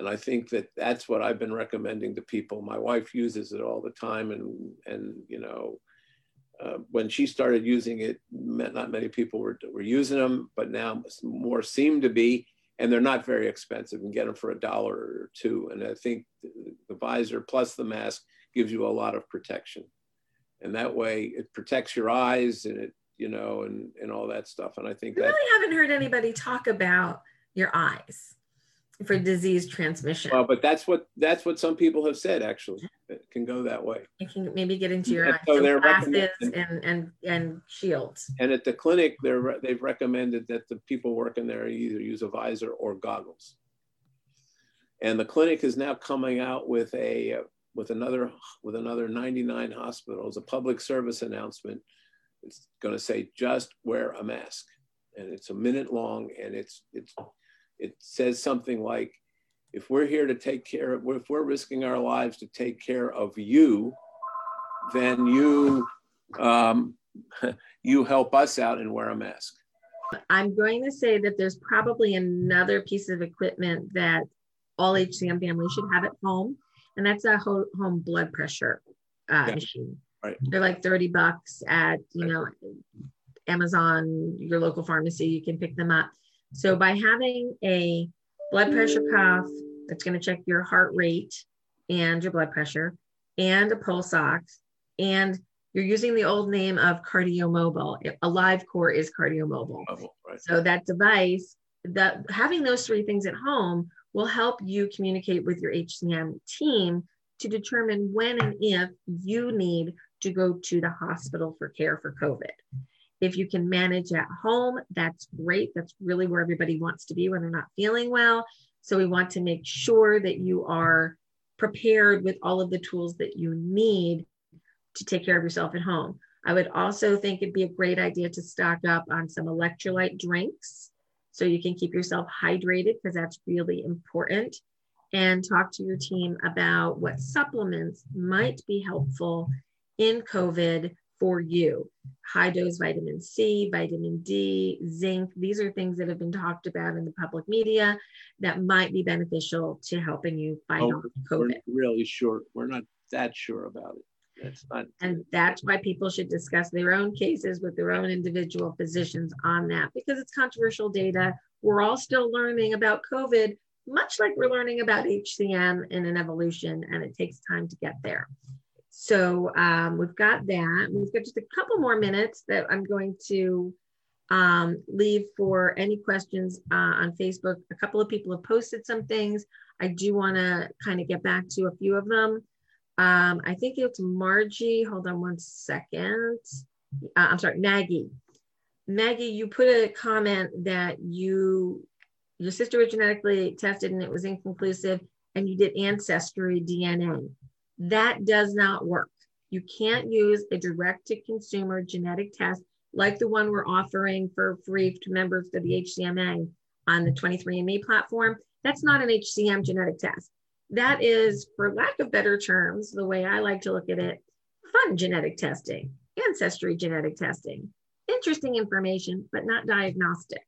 And I think that that's what I've been recommending to people. My wife uses it all the time, and and you know, uh, when she started using it, not many people were, were using them, but now more seem to be, and they're not very expensive and get them for a dollar or two. And I think the visor plus the mask gives you a lot of protection. And that way it protects your eyes and it, you know, and, and all that stuff. And I think I really haven't heard anybody talk about your eyes for disease transmission. Well, but that's what that's what some people have said. Actually, it can go that way. It can maybe get into your eyes. So, so glasses and and and shields. And at the clinic, they're they've recommended that the people working there either use a visor or goggles. And the clinic is now coming out with a with another with another 99 hospitals a public service announcement. It's going to say just wear a mask, and it's a minute long, and it's it's it says something like, if we're here to take care of, if we're risking our lives to take care of you, then you, um, <laughs> you help us out and wear a mask. I'm going to say that there's probably another piece of equipment that all HCM families should have at home, and that's a home blood pressure uh, yeah. machine. Right. They're like 30 bucks at, you know, Amazon, your local pharmacy, you can pick them up. So by having a blood pressure cuff that's going to check your heart rate and your blood pressure and a pulse ox and you're using the old name of KardiaMobile. AliveCor is KardiaMobile. Oh, right. So that device, that having those three things at home will help you communicate with your HCM team to determine when and if you need to go to the hospital for care for COVID. If you can manage at home, that's great. That's really where everybody wants to be when they're not feeling well. So we want to make sure that you are prepared with all of the tools that you need to take care of yourself at home. I would also think it'd be a great idea to stock up on some electrolyte drinks so you can keep yourself hydrated because that's really important. And talk to your team about what supplements might be helpful in COVID for you. High dose vitamin C, vitamin D, zinc. These are things that have been talked about in the public media that might be beneficial to helping you fight oh, off COVID. We're really sure. We're not that sure about it. That's not. And that's why people should discuss their own cases with their own individual physicians on that because it's controversial data. We're all still learning about COVID, much like we're learning about HCM in an evolution, and it takes time to get there. So um, we've got that. We've got just a couple more minutes that I'm going to um, leave for any questions uh, on Facebook. A couple of people have posted some things. I do want to kind of get back to a few of them. Um, I think it's Margie. Hold on one second. Uh, I'm sorry, Maggie. Maggie, you put a comment that you your sister was genetically tested and it was inconclusive, and you did ancestry DNA. That does not work. You can't use a direct to consumer genetic test like the one we're offering for free to members of the HCMA on the 23andMe platform. That's not an HCM genetic test. That is, for lack of better terms, the way I like to look at it, fun genetic testing, ancestry genetic testing, interesting information, but not diagnostic.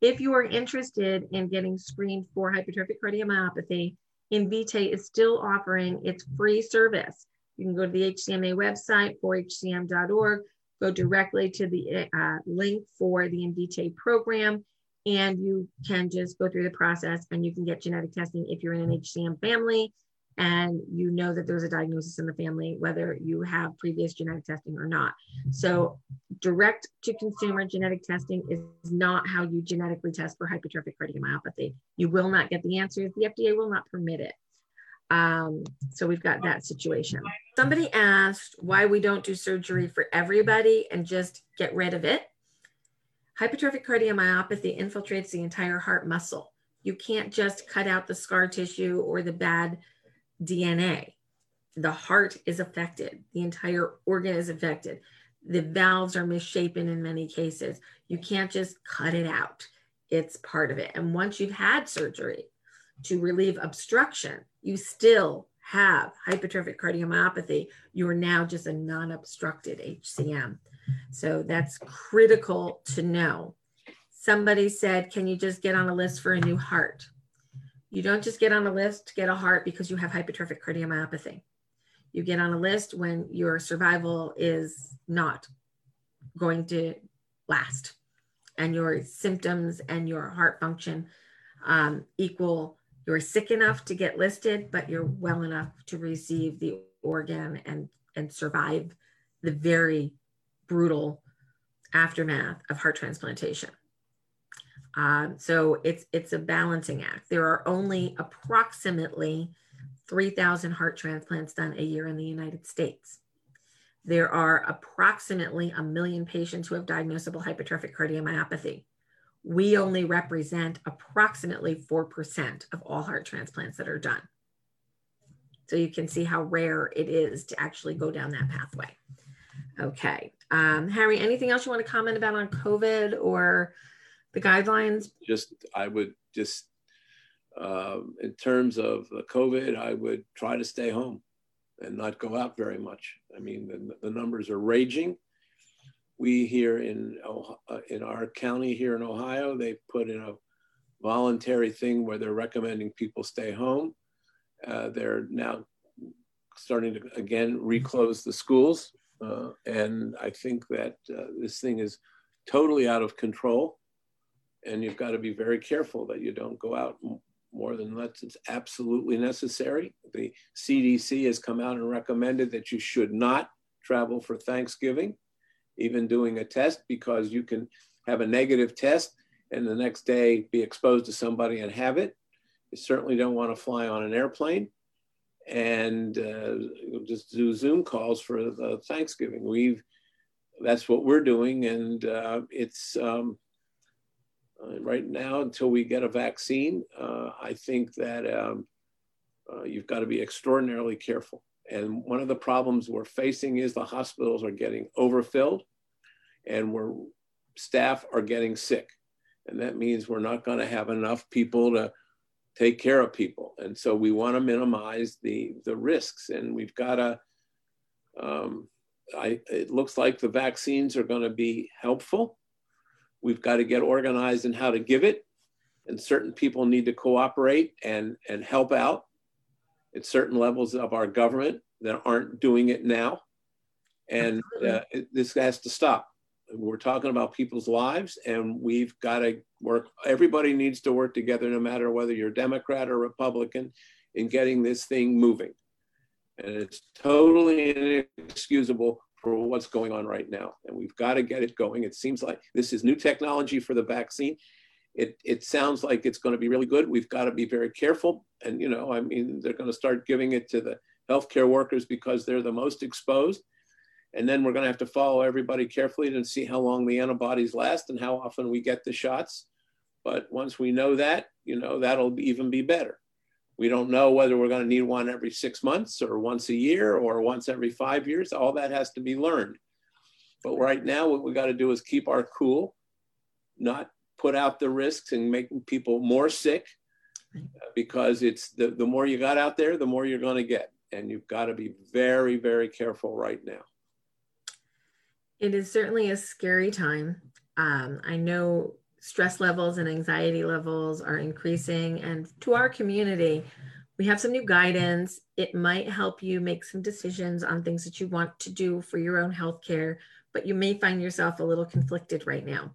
If you are interested in getting screened for hypertrophic cardiomyopathy, Invitae is still offering its free service. You can go to the HCMA website, 4hcm.org, go directly to the uh, link for the Invitae program, and you can just go through the process and you can get genetic testing if you're in an HCM family and you know that there's a diagnosis in the family, whether you have previous genetic testing or not. So, direct to consumer genetic testing is not how you genetically test for hypertrophic cardiomyopathy. You will not get the answers, the FDA will not permit it. Um, so, we've got that situation. Somebody asked why we don't do surgery for everybody and just get rid of it. Hypertrophic cardiomyopathy infiltrates the entire heart muscle. You can't just cut out the scar tissue or the bad DNA. The heart is affected, the entire organ is affected. The valves are misshapen in many cases. You can't just cut it out, it's part of it. And once you've had surgery to relieve obstruction, you still have hypertrophic cardiomyopathy. You're now just a non obstructed HCM. So that's critical to know. Somebody said, Can you just get on a list for a new heart? You don't just get on a list to get a heart because you have hypertrophic cardiomyopathy. You get on a list when your survival is not going to last and your symptoms and your heart function um, equal you're sick enough to get listed, but you're well enough to receive the organ and, and survive the very brutal aftermath of heart transplantation. Um, so it's it's a balancing act. There are only approximately 3,000 heart transplants done a year in the United States. There are approximately a million patients who have diagnosable hypertrophic cardiomyopathy. We only represent approximately 4% of all heart transplants that are done. So you can see how rare it is to actually go down that pathway. Okay. Um, Harry, anything else you want to comment about on COVID or the guidelines? Just, I would just, um, in terms of COVID, I would try to stay home and not go out very much. I mean, the, the numbers are raging. We here in uh, in our county here in Ohio, they put in a voluntary thing where they're recommending people stay home. Uh, they're now starting to again reclose the schools, uh, and I think that uh, this thing is totally out of control and you've got to be very careful that you don't go out more than it's absolutely necessary. The CDC has come out and recommended that you should not travel for Thanksgiving, even doing a test, because you can have a negative test and the next day be exposed to somebody and have it. You certainly don't want to fly on an airplane and uh, just do Zoom calls for the Thanksgiving. We've that's what we're doing, and uh, it's um, right now, until we get a vaccine, uh, I think that um, uh, you've got to be extraordinarily careful. And one of the problems we're facing is the hospitals are getting overfilled and we're, staff are getting sick. And that means we're not going to have enough people to take care of people. And so we want to minimize the, the risks. And we've got to, um, I, it looks like the vaccines are going to be helpful. We've got to get organized in how to give it. And certain people need to cooperate and, and help out at certain levels of our government that aren't doing it now. And uh, it, this has to stop. We're talking about people's lives, and we've got to work. Everybody needs to work together, no matter whether you're Democrat or Republican, in getting this thing moving. And it's totally inexcusable for what's going on right now. And we've got to get it going. It seems like this is new technology for the vaccine. It, it sounds like it's going to be really good. We've got to be very careful. And, you know, I mean, they're going to start giving it to the healthcare workers because they're the most exposed. And then we're going to have to follow everybody carefully to see how long the antibodies last and how often we get the shots. But once we know that, you know, that'll even be better. We don't know whether we're going to need one every six months or once a year or once every five years. All that has to be learned. But right now, what we got to do is keep our cool, not put out the risks and making people more sick because it's the, the more you got out there, the more you're going to get. And you've got to be very, very careful right now. It is certainly a scary time. Um, I know stress levels and anxiety levels are increasing, and to our community, we have some new guidance. It might help you make some decisions on things that you want to do for your own health care, but you may find yourself a little conflicted right now.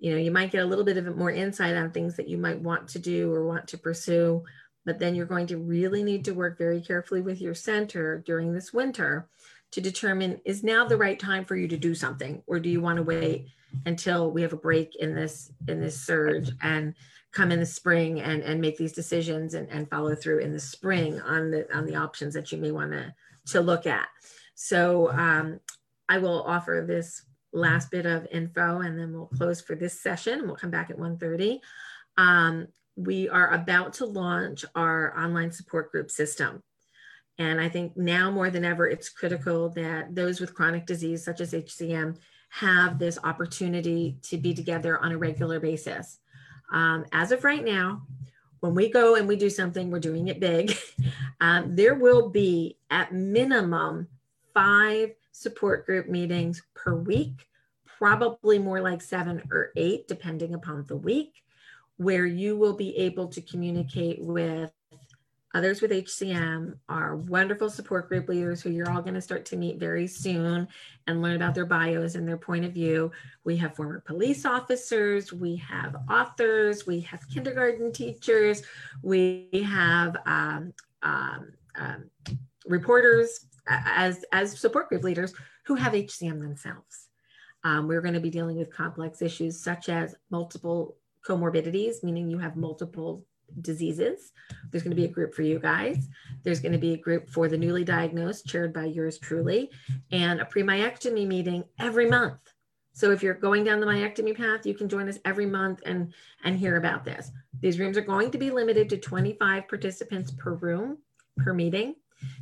You know, you might get a little bit of more insight on things that you might want to do or want to pursue, but then you're going to really need to work very carefully with your center during this winter to determine is now the right time for you to do something? Or do you want to wait until we have a break in this in this surge and come in the spring and and make these decisions and, and follow through in the spring on the on the options that you may want to to look at? So um, i will offer this last bit of info and then we'll close for this session we'll come back at 1.30 um, we are about to launch our online support group system and I think now more than ever, it's critical that those with chronic disease, such as HCM, have this opportunity to be together on a regular basis. Um, as of right now, when we go and we do something, we're doing it big. <laughs> um, there will be at minimum five support group meetings per week, probably more like seven or eight, depending upon the week, where you will be able to communicate with others with HCM, our wonderful support group leaders who you're all going to start to meet very soon and learn about their bios and their point of view. We have former police officers, we have authors, we have kindergarten teachers, we have um, um, um, reporters as, as support group leaders who have HCM themselves. Um, we're going to be dealing with complex issues such as multiple comorbidities, meaning you have multiple diseases. There's going to be a mm-hmm. group for you guys. There's going to be a group for the newly diagnosed, chaired by yours truly, and a pre myectomy meeting every month. So if you're going down the myectomy path, you can join us every month and, and hear about this. These rooms are going to be limited to 25 participants per room, per meeting.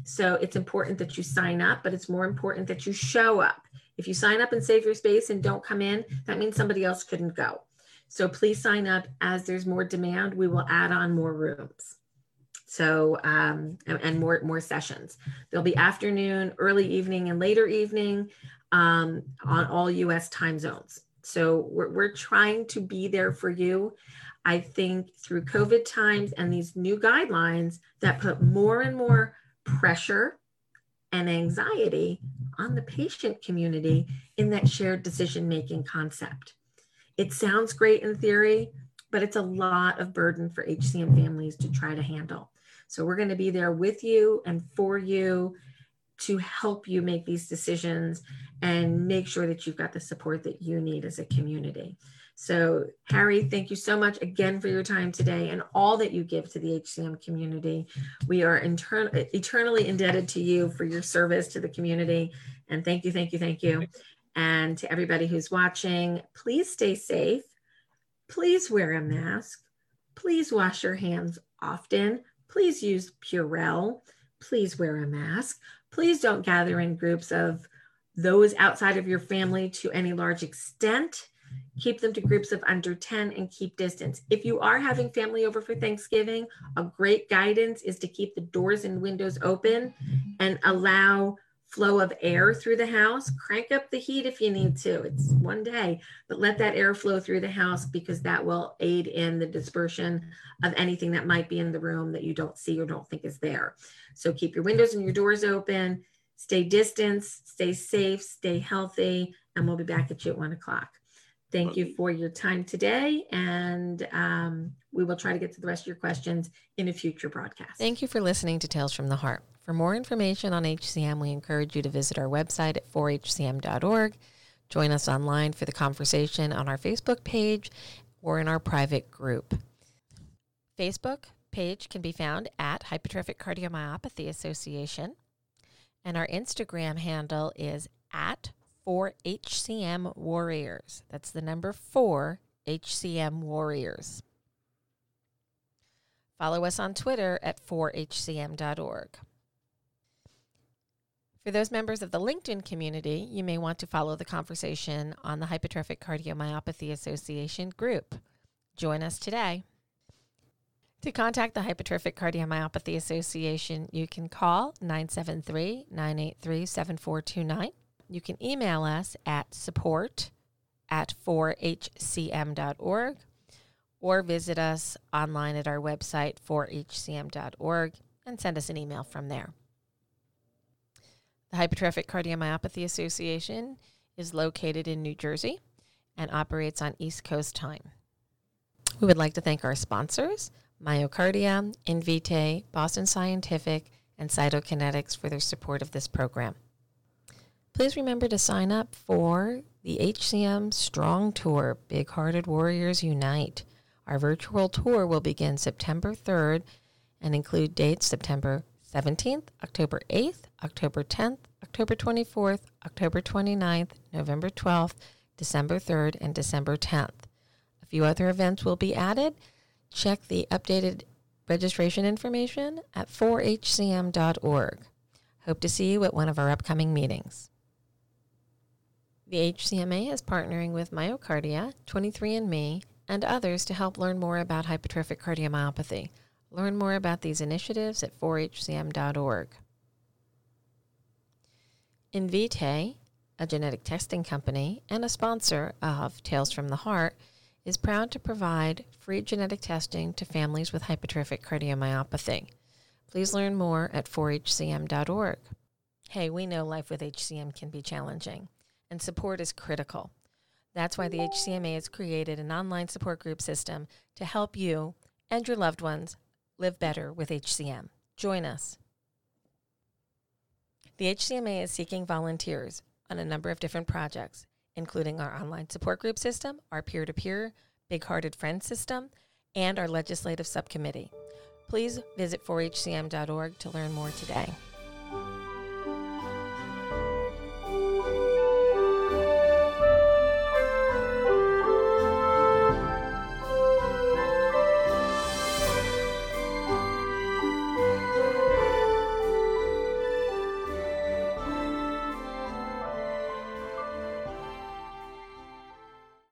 So it's important that you sign up, but it's more important that you show up. If you sign up and save your space and don't come in, that means somebody else couldn't go. So please sign up as there's more demand. We will add on more rooms. So, um, and, and, more, more sessions. There'll be afternoon, early evening, and later evening um, on all US time zones. So we're, we're trying to be there for you. I think through COVID times and these new guidelines that put more and more pressure and anxiety on the patient community in that shared decision making concept. It sounds great in theory, but it's a lot of burden for HCM families to try to handle. So we're going to be there with you and for you to help you make these decisions and make sure that you've got the support that you need as a community. So, Harry, thank you so much again for your time today and all that you give to the HCM community. We are eternally indebted to you for your service to the community. And thank you, thank you, thank you. And to everybody who's watching, please stay safe. Please wear a mask. Please wash your hands often. Please use Purell. Please wear a mask. Please don't gather in groups of those outside of your family to any large extent. Keep them to groups of under 10 and keep distance. If you are having family over for Thanksgiving, a great guidance is to keep the doors and windows open and allow flow of air through the house. Crank up the heat if you need to. It's one day, but let that air flow through the house because that will aid in the dispersion of anything that might be in the room that you don't see or don't think is there. So keep your windows and your doors open, stay distanced, stay safe, stay healthy, and we'll be back at you at one o'clock. Thank you for your time today, and um, we will try to get to the rest of your questions in a future broadcast. Thank you for listening to Tales from the Heart. For more information on HCM, we encourage you to visit our website at 4hcm.org. Join us online for the conversation on our Facebook page or in our private group. Facebook page can be found at Hypertrophic Cardiomyopathy Association, and our Instagram handle is at 4HCM Warriors. That's the number 4 HCM Warriors. Follow us on Twitter at 4hcm.org. For those members of the LinkedIn community, you may want to follow the conversation on the Hypertrophic Cardiomyopathy Association group. Join us today. To contact the Hypertrophic Cardiomyopathy Association, you can call 973 983 7429 you can email us at support at 4hcm.org or visit us online at our website, 4hcm.org, and send us an email from there. The Hypertrophic Cardiomyopathy Association is located in New Jersey and operates on East Coast time. We would like to thank our sponsors, MyoKardia, Invitae, Boston Scientific, and Cytokinetics for their support of this program. Please remember to sign up for the HCM Strong Tour Big Hearted Warriors Unite. Our virtual tour will begin September 3rd and include dates September 17th, October 8th, October 10th, October 24th, October 29th, November 12th, December 3rd, and December 10th. A few other events will be added. Check the updated registration information at 4hcm.org. Hope to see you at one of our upcoming meetings. The HCMA is partnering with MyoKardia, 23andMe, and others to help learn more about hypertrophic cardiomyopathy. Learn more about these initiatives at 4hcm.org. Invitae, a genetic testing company and a sponsor of Tales from the Heart, is proud to provide free genetic testing to families with hypertrophic cardiomyopathy. Please learn more at 4hcm.org. Hey, we know life with HCM can be challenging, and support is critical. That's why the HCMA has created an online support group system to help you and your loved ones live better with HCM. Join us. The HCMA is seeking volunteers on a number of different projects, including our online support group system, our peer to peer Big Hearted Friends system, and our legislative subcommittee. Please visit 4hcm.org to learn more today.